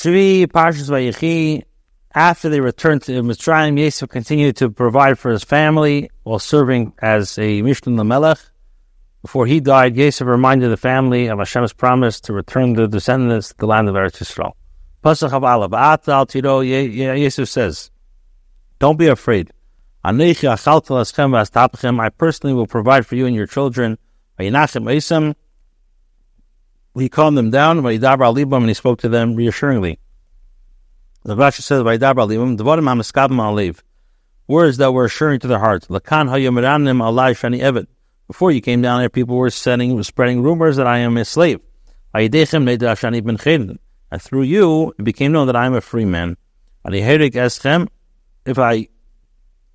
Shvi Parshas Vayechi. After they returned to Mitzrayim, Yosef continued to provide for his family while serving as a Mishneh Lamelech. Before he died, Yosef reminded the family of Hashem's promise to return the descendants to the land of Eretz Yisrael. Pasach Havala, Ba'at Tiro, Yosef says, Don't be afraid. I personally will provide for you and your children. He calmed them down, and he spoke to them reassuringly. The Rashi says, Vodimamascab, Words that were assuring to their hearts. Lakan hayomiranim alai shani evet. Before you came down here, people were sending, spreading rumors that I am a slave. And through you, it became known that I am a free man. If I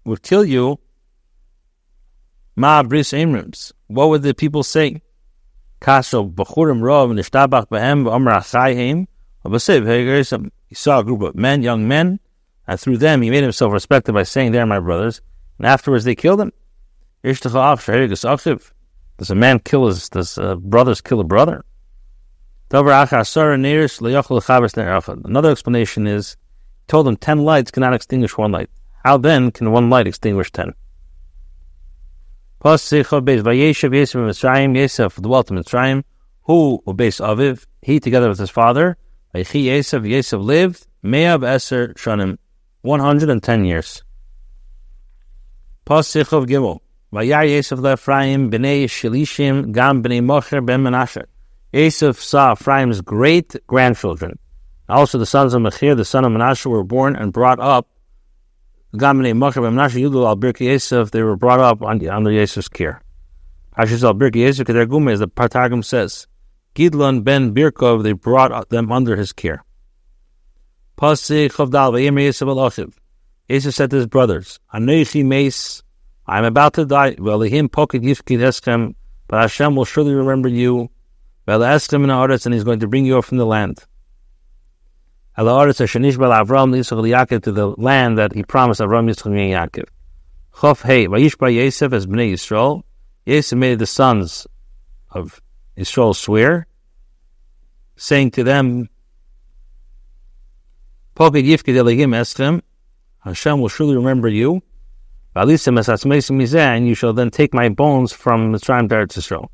would kill you, ma bris. What would the people say? Kasho b'churim rov nishtabach b'hem v'amar achayim. He saw a group of men, young men, and through them he made himself respected by saying, "They're my brothers." And afterwards they killed him. Does a man kill his? Does uh, brothers kill a brother? Another explanation is, told them ten lights cannot extinguish one light. How then can one light extinguish ten? Yosef dwelt in Mitzrayim, who base Aviv, he together with his father, Yosef, Yosef lived, Me'ab Eser Shanim, 110 years. Pasich of Gimel, Vayar Yosef Ephraim, Bnei Shilishim, Gam Bnei Mocher Ben Menashe. Saw Ephraim's great grandchildren. Also the sons of Machir, the son of Menashe, were born and brought up Gamne Machar Menashe Yudul al Birki Yosef, they were brought up under, under Yosef's care. Hashis al Birki Yosef Kedergume, as the Partargum says, Gidlon ben Birkov, they brought them under his care. Pasi Chavdal Vayim Yosef al said to his brothers, I am about to die. Velihim Poket Yifkid Eschem, but Hashem will surely remember you. Vel Eschem in the and he's going to bring you up from the land to the the land that he promised Avram, Yitzchak, and Yaakov. Chof Hey, Vayishba Yosef as Bnei Yisrael. Yosef made the sons of Yisrael swear, saying to them, Poked Yifkid Elohim Eschem, Hashem will surely remember you. And you shall then take my bones from Mitzrayim to Eretz Yisrael.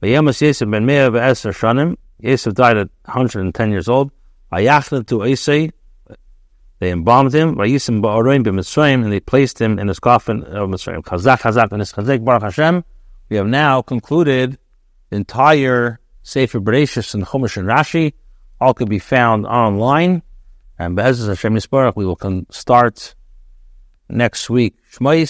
Yosef ben Me'ah ve'eser shanim. Yosef died at 110 years old. To they embalmed him. And they placed him in his coffin of Mitzrayim. And his. We have now concluded the entire Sefer Bereshis and Chumash and Rashi. All could be found online. And Be'ezus Hashem Yisbarach, we will start next week. Shmois